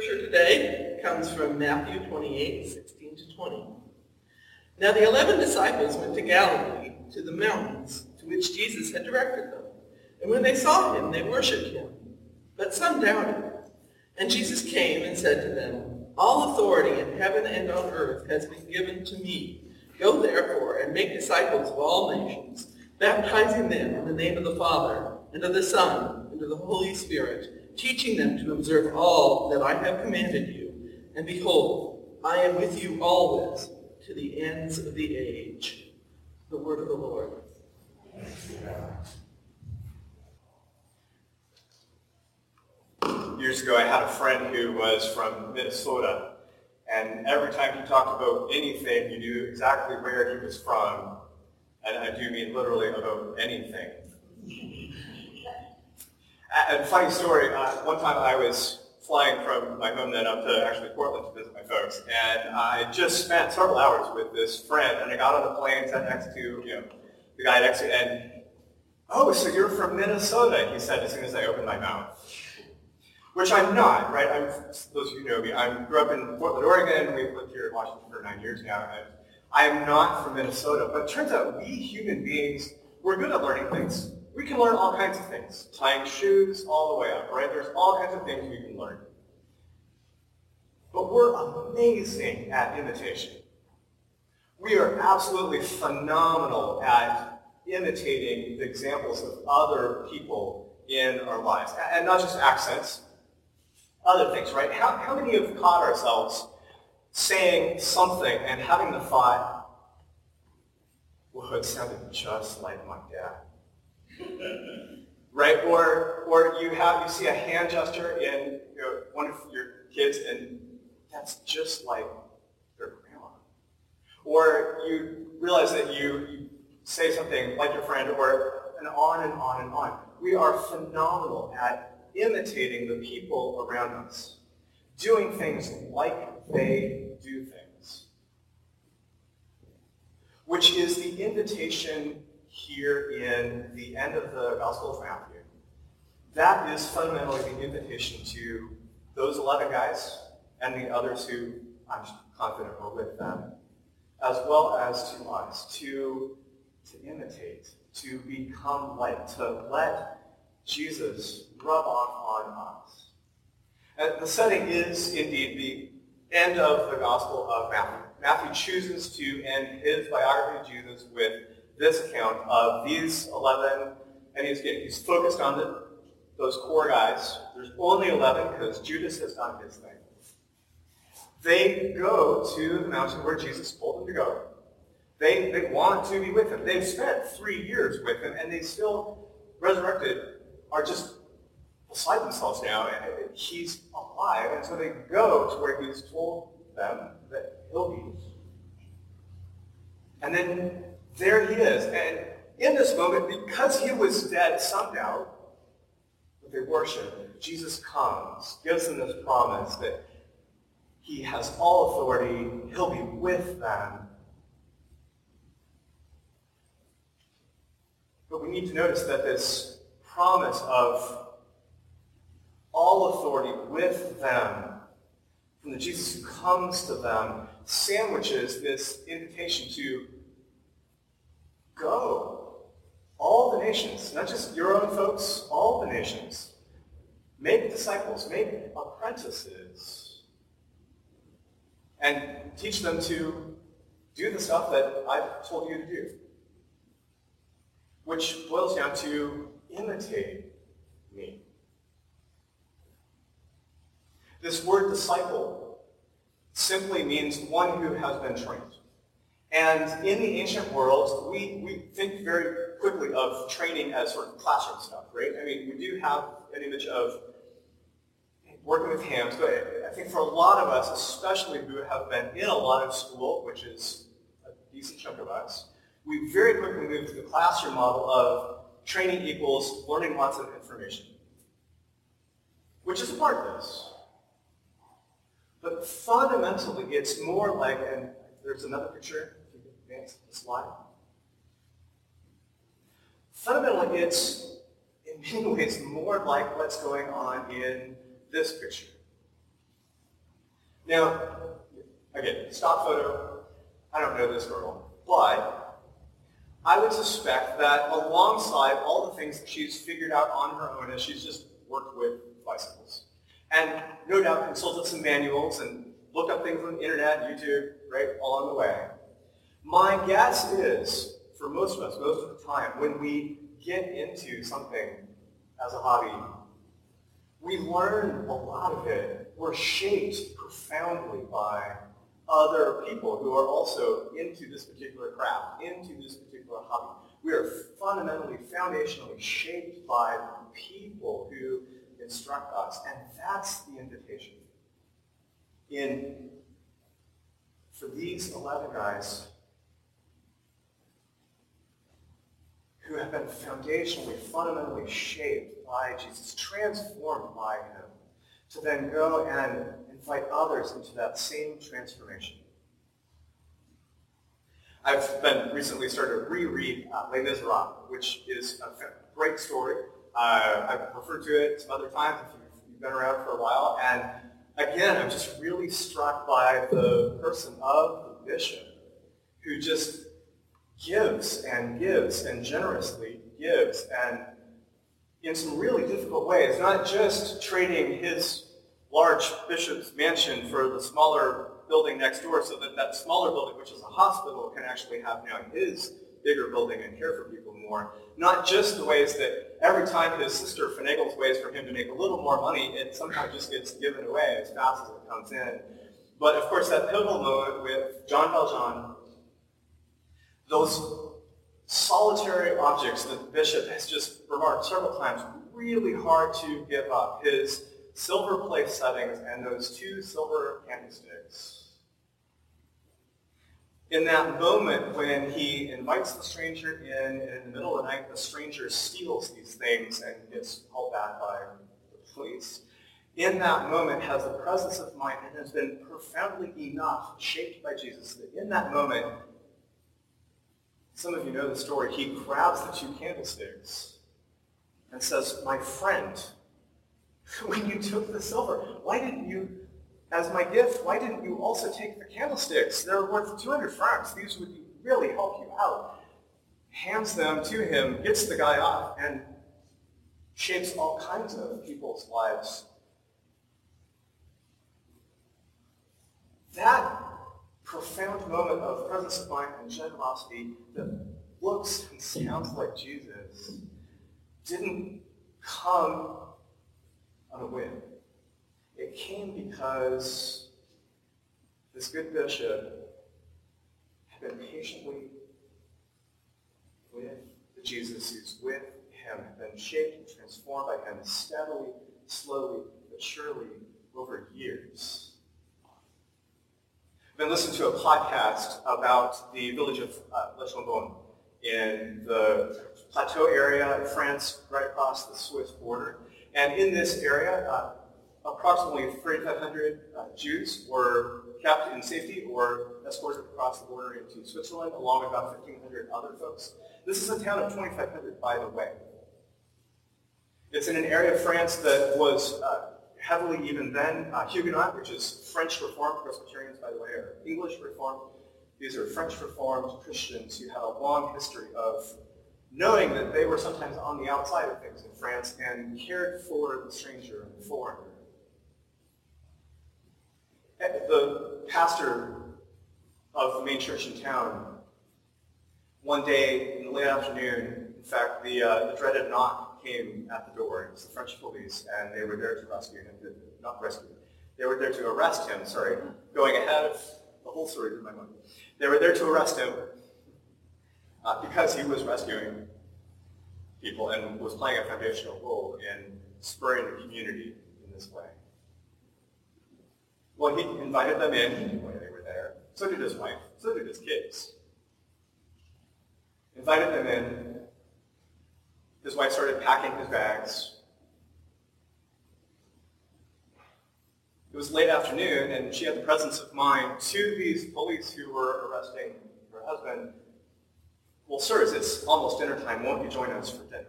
scripture today comes from Matthew 28, 16 to 20. Now the eleven disciples went to Galilee, to the mountains to which Jesus had directed them. And when they saw him, they worshipped him. But some doubted. And Jesus came and said to them, All authority in heaven and on earth has been given to me. Go therefore and make disciples of all nations, baptizing them in the name of the Father, and of the Son, and of the Holy Spirit, teaching them to observe all that I have commanded you. And behold, I am with you always to the ends of the age. The word of the Lord. Years ago, I had a friend who was from Minnesota, and every time he talked about anything, you knew exactly where he was from, and I do mean literally about anything. And funny story, uh, one time I was flying from my home then up to actually Portland to visit my folks, and I just spent several hours with this friend, and I got on the plane, sat next to you know the guy next to, me, and oh, so you're from Minnesota? He said as soon as I opened my mouth which I'm not, right? I'm, those of you who know me, I grew up in Portland, Oregon. We've lived here in Washington for nine years now. I am not from Minnesota, but it turns out we human beings, we're good at learning things. We can learn all kinds of things, tying shoes all the way up, right? There's all kinds of things we can learn. But we're amazing at imitation. We are absolutely phenomenal at imitating the examples of other people in our lives. And not just accents, other things, right? How, how many have caught ourselves saying something and having the thought, well, it sounded just like my dad. Right? Or, or you have you see a hand gesture in you know, one of your kids and that's just like their grandma. Or you realize that you, you say something like your friend or and on and on and on. We are phenomenal at imitating the people around us, doing things like they do things, which is the invitation here in the end of the Gospel of Matthew. That is fundamentally the invitation to those 11 guys and the others who I'm confident were with them, as well as to us, to, to imitate, to become like, to let Jesus rub off on us. And the setting is indeed the end of the Gospel of Matthew. Matthew chooses to end his biography of Jesus with this account of these 11, and he's, he's focused on the, those core guys. There's only 11 because Judas has done his thing. They go to the mountain where Jesus told them to go. They, they want to be with him. They've spent three years with him, and they still resurrected are just beside themselves now. And he's alive, and so they go to where he's told them that he'll be. And then there he is. And in this moment, because he was dead, some doubt, but they worship, Jesus comes, gives them this promise that he has all authority, he'll be with them. But we need to notice that this promise of all authority with them from the Jesus who comes to them sandwiches this invitation to go. All the nations, not just your own folks, all the nations. Make disciples, make apprentices. and teach them to do the stuff that I've told you to do, which boils down to imitate me. This word disciple simply means one who has been trained. And in the ancient world, we, we think very quickly of training as sort of classroom stuff, right? I mean, we do have an image of working with hands, but I think for a lot of us, especially who have been in a lot of school, which is a decent chunk of us, we very quickly move to the classroom model of training equals learning lots of information, which is part of this. But fundamentally, it's more like, and there's another picture, if you can advance the slide. Fundamentally, it's in many ways more like what's going on in this picture. Now, again, stock photo, I don't know this girl, but I would suspect that alongside all the things that she's figured out on her own as she's just worked with bicycles, and no doubt consulted some manuals and looked up things on the internet, YouTube, right, along the way. My guess is, for most of us, most of the time, when we get into something as a hobby, we learn a lot of it. We're shaped profoundly by other people who are also into this particular craft, into this particular hobby. We are fundamentally, foundationally shaped by people who instruct us. And that's the invitation. In, for these 11 guys who have been foundationally, fundamentally shaped by Jesus, transformed by him, to then go and invite others into that same transformation. I've been recently started to reread uh, Les Miserables, which is a great story. Uh, I've referred to it some other times if you've been around for a while. And again, I'm just really struck by the person of the bishop who just gives and gives and generously gives and in some really difficult ways, not just trading his large bishop's mansion for the smaller building next door so that that smaller building, which is a hospital, can actually have now his bigger building and care for people more. Not just the ways that every time his sister finagles ways for him to make a little more money, it sometimes just gets given away as fast as it comes in. But of course, that pivotal moment with Jean Valjean, those solitary objects that the bishop has just remarked several times, really hard to give up. His silver place settings and those two silver candlesticks in that moment when he invites the stranger in, and in the middle of the night, the stranger steals these things and gets called back by the police, in that moment has a presence of mind and has been profoundly enough shaped by Jesus that in that moment, some of you know the story, he grabs the two candlesticks and says, my friend, when you took the silver, why didn't you as my gift, why didn't you also take the candlesticks? They're worth 200 francs. These would really help you out. Hands them to him, gets the guy off, and shapes all kinds of people's lives. That profound moment of presence of mind and generosity that looks and sounds like Jesus didn't come on a whim. It came because this good bishop had been patiently with the Jesus who's with him, had been shaped and transformed by him steadily, slowly, but surely over years. I've been listening to a podcast about the village of uh, Le Chambon in the plateau area of France, right across the Swiss border. And in this area, uh, approximately 3,500 uh, Jews were kept in safety or escorted across the border into Switzerland, along with about 1,500 other folks. This is a town of 2,500, by the way. It's in an area of France that was uh, heavily, even then, uh, Huguenot, which is French Reformed Presbyterians, by the way, are English Reformed. These are French Reformed Christians who had a long history of knowing that they were sometimes on the outside of things in France and cared for the stranger and the foreigner the pastor of the main church in town, one day in the late afternoon, in fact, the, uh, the dreaded knock came at the door. It was the French police, and they were there to rescue him. Not rescue. They were there to arrest him, sorry, going ahead of the whole story in my mind. They were there to arrest him uh, because he was rescuing people and was playing a foundational role in spurring the community in this way. Well, he invited them in when they were there. So did his wife. So did his kids. Invited them in. His wife started packing his bags. It was late afternoon, and she had the presence of mind to these police who were arresting her husband. Well, sirs, it's almost dinner time. Won't you join us for dinner?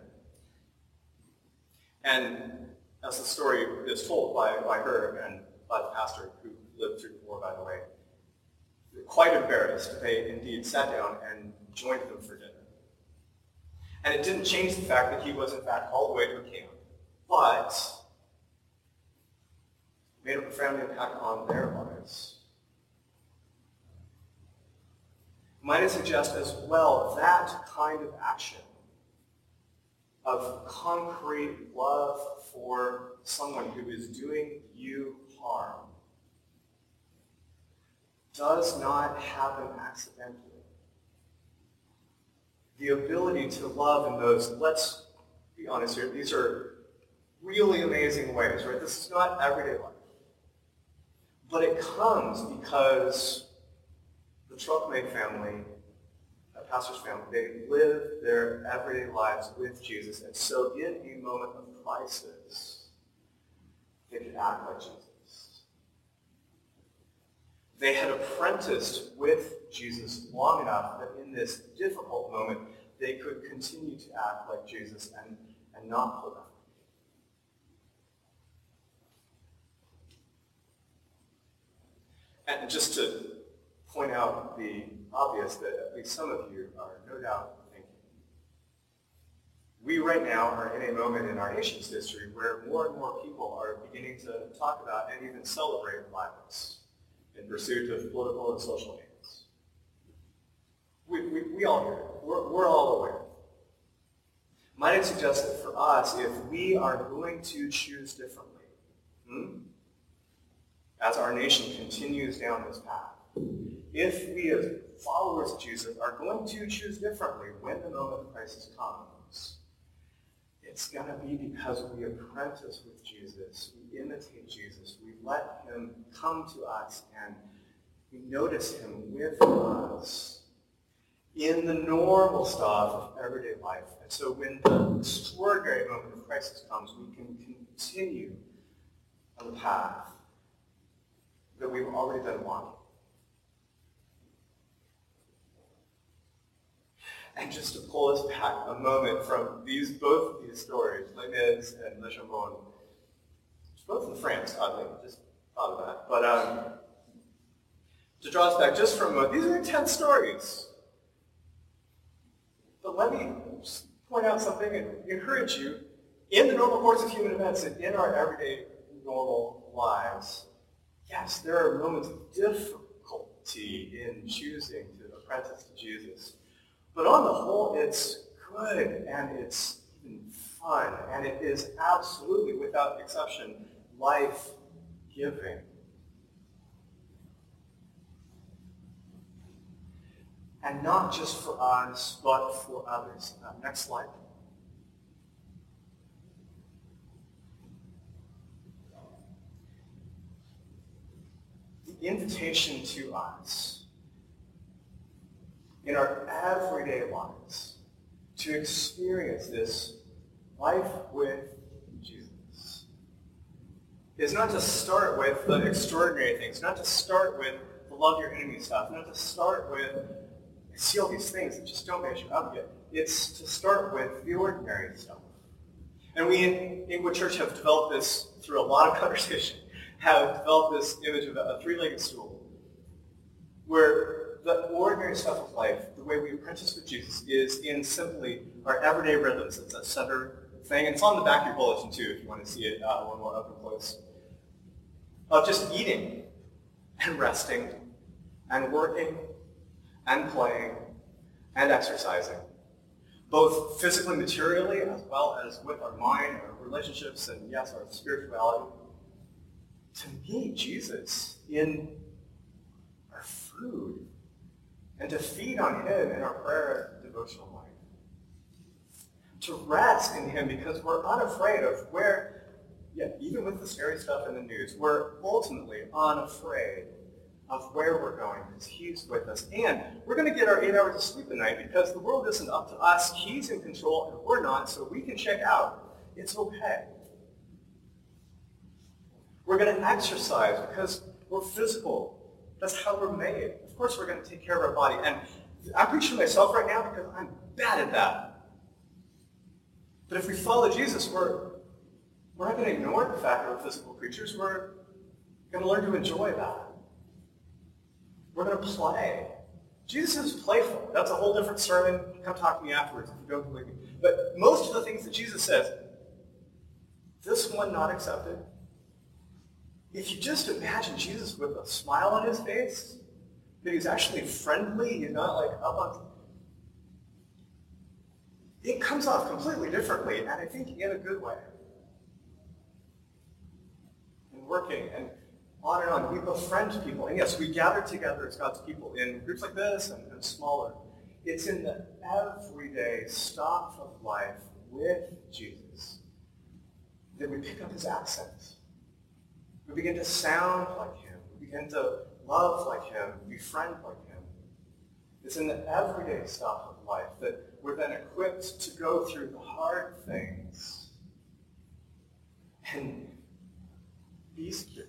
And as the story is told by, by her and by the pastor who lived through the war, by the way, quite embarrassed, they indeed sat down and joined them for dinner. And it didn't change the fact that he was, in fact, all the way to a camp. But made a profound impact on their lives. Might I suggest as well that kind of action of concrete love for someone who is doing you harm does not happen accidentally. The ability to love in those, let's be honest here, these are really amazing ways, right? This is not everyday life. But it comes because the Trocmé family pastor's family, they live their everyday lives with Jesus. And so in a moment of crisis, they could act like Jesus. They had apprenticed with Jesus long enough that in this difficult moment, they could continue to act like Jesus and, and not pull back. And just to point out the obvious that at least some of you are no doubt thinking. We right now are in a moment in our nation's history where more and more people are beginning to talk about and even celebrate violence in pursuit of political and social gains. We, we, we all hear it. We're, we're all aware. Might I suggest that for us, if we are going to choose differently, hmm, as our nation continues down this path, if we as followers of Jesus are going to choose differently when the moment of crisis comes, it's going to be because we apprentice with Jesus, imitate Jesus, we let him come to us, and we notice him with us in the normal stuff of everyday life. And so when the extraordinary moment of crisis comes, we can continue on the path that we've already been walking. And just to pull us back a moment from these both of these stories, Les Mis and Le Chambon, both in France, oddly, just thought of that. But um, to draw us back just from uh, these are intense stories. But let me point out something and encourage you in the normal course of human events and in our everyday normal lives. Yes, there are moments of difficulty in choosing to apprentice to Jesus. But on the whole, it's good and it's even fun and it is absolutely, without exception, life-giving. And not just for us, but for others. Uh, next slide. The invitation to us in our everyday lives to experience this life with is not to start with the extraordinary things, not to start with the love your enemy stuff, not to start with see all these things that just don't measure up yet. It's to start with the ordinary stuff. And we in Inglewood Church have developed this through a lot of conversation, have developed this image of a three-legged stool where the ordinary stuff of life, the way we apprentice with Jesus, is in simply our everyday rhythms. It's a center thing. It's on the back of your bulletin, too, if you want to see it uh, one more up and close. Of just eating and resting and working and playing and exercising, both physically, materially, as well as with our mind, our relationships, and yes, our spirituality, to meet Jesus in our food and to feed on him in our prayer and devotional life. To rest in him because we're unafraid of where, yeah, even with the scary stuff in the news, we're ultimately unafraid of where we're going because he's with us. And we're going to get our eight hours of sleep a night because the world isn't up to us. He's in control and we're not, so we can check out. It's okay. We're going to exercise because we're physical. That's how we're made. Of course we're going to take care of our body. And I'm preaching myself right now because I'm bad at that. But if we follow Jesus, we're, we're not going to ignore the fact that we're physical creatures. We're going to learn to enjoy that. We're going to play. Jesus is playful. That's a whole different sermon. Come talk to me afterwards if you don't believe me. But most of the things that Jesus says, this one not accepted. If you just imagine Jesus with a smile on his face, that he's actually friendly, he's not like up on... It comes off completely differently, and I think in a good way. Working, and on and on. We befriend people. And yes, we gather together as God's people in groups like this and, and smaller. It's in the everyday stuff of life with Jesus that we pick up his accent. We begin to sound like him. We begin to love like him, befriend like him. It's in the everyday stuff of life that we're then equipped to go through the hard things and secure.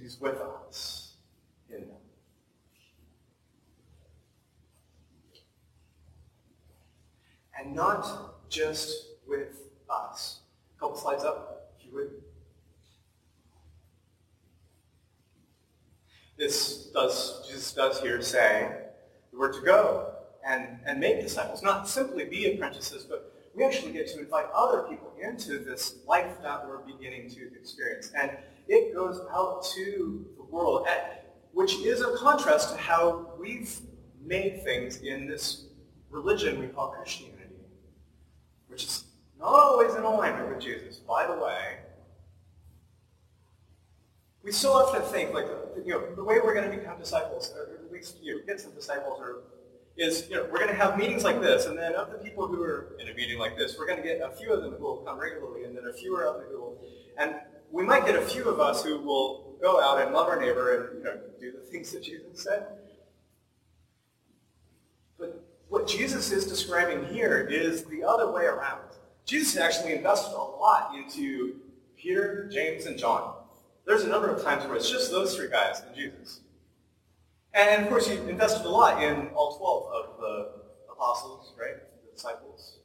He's with us in them. And not just with us. A couple slides up, if you would. This does, Jesus does here say, we're to go and, and make disciples, not simply be apprentices, but we actually get to invite other people into this life that we're beginning to experience. And it goes out to the world, which is a contrast to how we've made things in this religion we call Christianity, which is not always in alignment with Jesus. By the way, we still have to think, like, you know, the way we're going to become disciples, or at least you get some disciples, or is, you know, we're going to have meetings like this, and then of the people who are in a meeting like this, we're going to get a few of them who will come regularly, and then a few of them who will, and we might get a few of us who will go out and love our neighbor and you know, do the things that Jesus said. But what Jesus is describing here is the other way around. Jesus actually invested a lot into Peter, James, and John. There's a number of times where it's just those three guys and Jesus. And of course, he invested a lot in all 12 of the apostles, right? The disciples.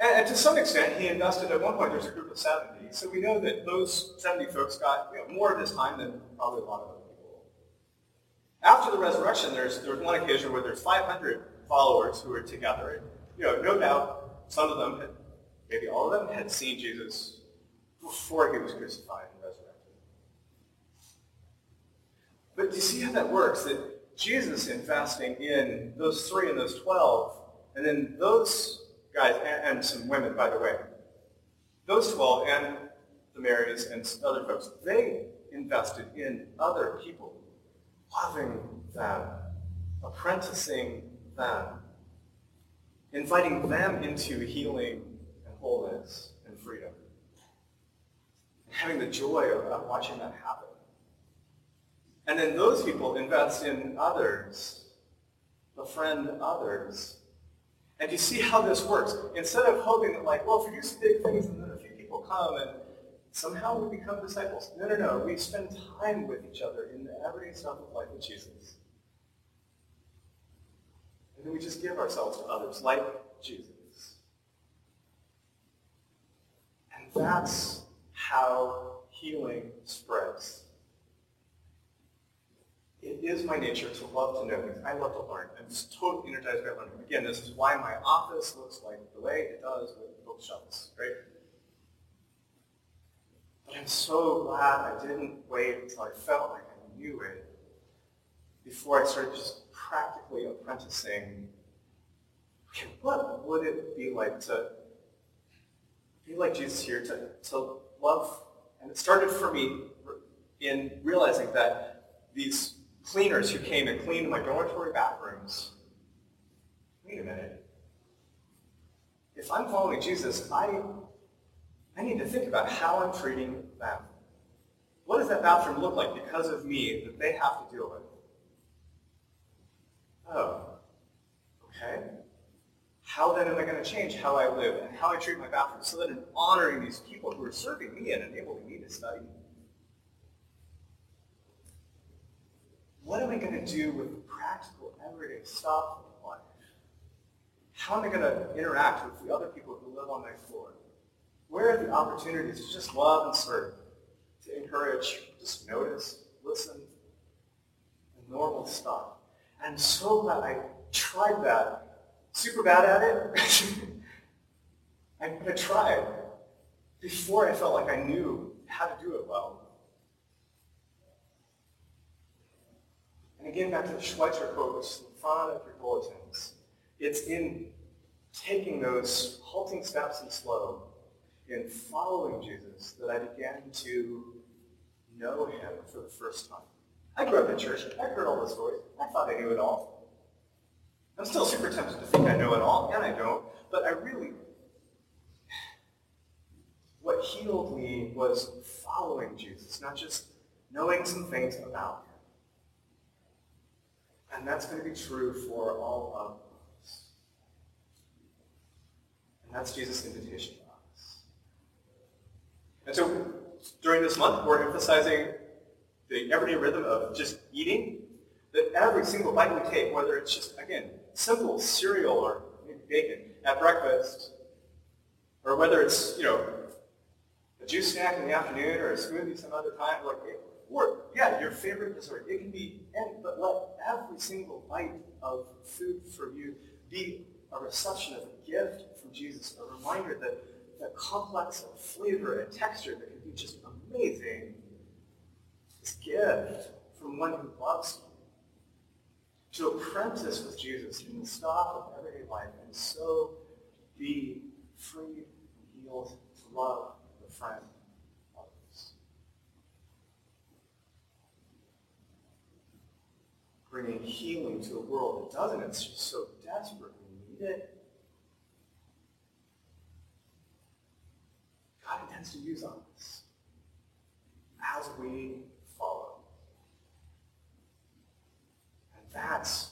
And, and, to some extent, he invested at one point, there's a group of 70. So we know that those 70 folks got you know, more of his time than probably a lot of other people. After the resurrection, there's, there's one occasion where there's 500 followers who are together. And, you know, no doubt some of them, had, maybe all of them, had seen Jesus before he was crucified and resurrected. But do you see how that works? That Jesus investing in those three and those 12, and then those guys, and, and some women, by the way. Those 12 and the Marys and other folks, they invested in other people, loving them, apprenticing them, inviting them into healing and wholeness and freedom, and having the joy of watching that happen. And then those people invest in others, befriend others, and you see how this works. Instead of hoping that like, well, if we do some big things and then a few people come and somehow we become disciples. No, no, no. We spend time with each other in the everyday stuff of life with Jesus. And then we just give ourselves to others like Jesus. And that's how healing spreads. It is my nature to love to know things. I love to learn. I'm totally energized by learning. Again, this is why my office looks like the way it does with bookshelves, right? But I'm so glad I didn't wait until I felt like I knew it before I started just practically apprenticing. What would it be like to be like Jesus here, to, to love? And it started for me in realizing that these cleaners who came and cleaned my dormitory bathrooms, wait a minute. If I'm following Jesus, I, I need to think about how I'm treating them. What does that bathroom look like because of me that they have to deal with? Oh, okay. How then am I going to change how I live and how I treat my bathroom so that in honoring these people who are serving me and enabling me to study, what am I going to do with the practical, everyday stuff of life? How am I going to interact with the other people who live on my floor? Where are the opportunities to just love and serve, to encourage, just notice, listen, the normal stuff? I'm so glad I tried that. Super bad at it. I, I tried before I felt like I knew how to do it well. Again, back to the Schweitzer quote, which is in front of your bulletins. It's in taking those halting steps and slow, in following Jesus, that I began to know him for the first time. I grew up in church. I heard all the stories. I thought I knew it all. I'm still super tempted to think I know it all, and I don't. But I really, what healed me was following Jesus, not just knowing some things about him. And that's going to be true for all of us. And that's Jesus' invitation to us. And so during this month, we're emphasizing the everyday rhythm of just eating, that every single bite we take, whether it's just, again, simple cereal or bacon at breakfast, or whether it's, you know, a juice snack in the afternoon or a smoothie some other time, like, or, yeah, your favorite dessert. It can be any, but let every single bite of food for you be a reception of a gift from Jesus, a reminder that the complex of flavor and texture that can be just amazing this gift from one who loves you. To apprentice with Jesus in the stuff of everyday life and so be free and healed to love the friend others. Bringing healing to a world that doesn't, it's just so desperately need it. God intends to use us as we follow. And that's